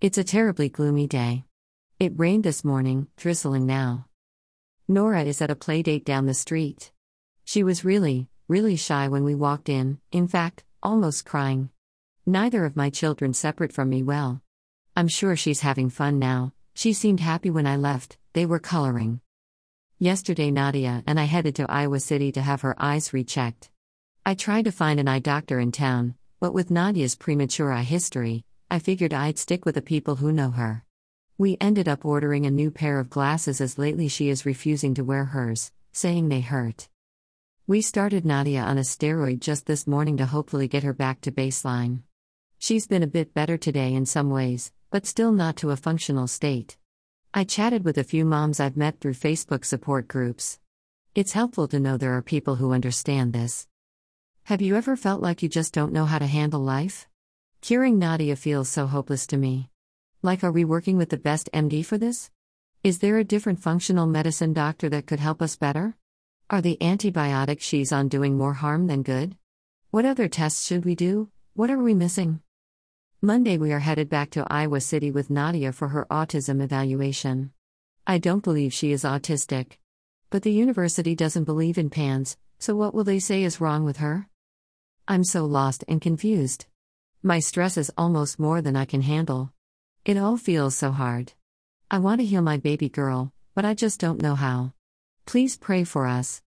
It's a terribly gloomy day. It rained this morning, drizzling now. Nora is at a playdate down the street. She was really, really shy when we walked in, in fact, almost crying. Neither of my children separate from me well. I'm sure she's having fun now, she seemed happy when I left, they were coloring. Yesterday, Nadia and I headed to Iowa City to have her eyes rechecked. I tried to find an eye doctor in town, but with Nadia's premature eye history, I figured I'd stick with the people who know her. We ended up ordering a new pair of glasses as lately she is refusing to wear hers, saying they hurt. We started Nadia on a steroid just this morning to hopefully get her back to baseline. She's been a bit better today in some ways, but still not to a functional state. I chatted with a few moms I've met through Facebook support groups. It's helpful to know there are people who understand this. Have you ever felt like you just don't know how to handle life? Curing Nadia feels so hopeless to me. Like, are we working with the best MD for this? Is there a different functional medicine doctor that could help us better? Are the antibiotics she's on doing more harm than good? What other tests should we do? What are we missing? Monday, we are headed back to Iowa City with Nadia for her autism evaluation. I don't believe she is autistic. But the university doesn't believe in PANS, so what will they say is wrong with her? I'm so lost and confused. My stress is almost more than I can handle. It all feels so hard. I want to heal my baby girl, but I just don't know how. Please pray for us.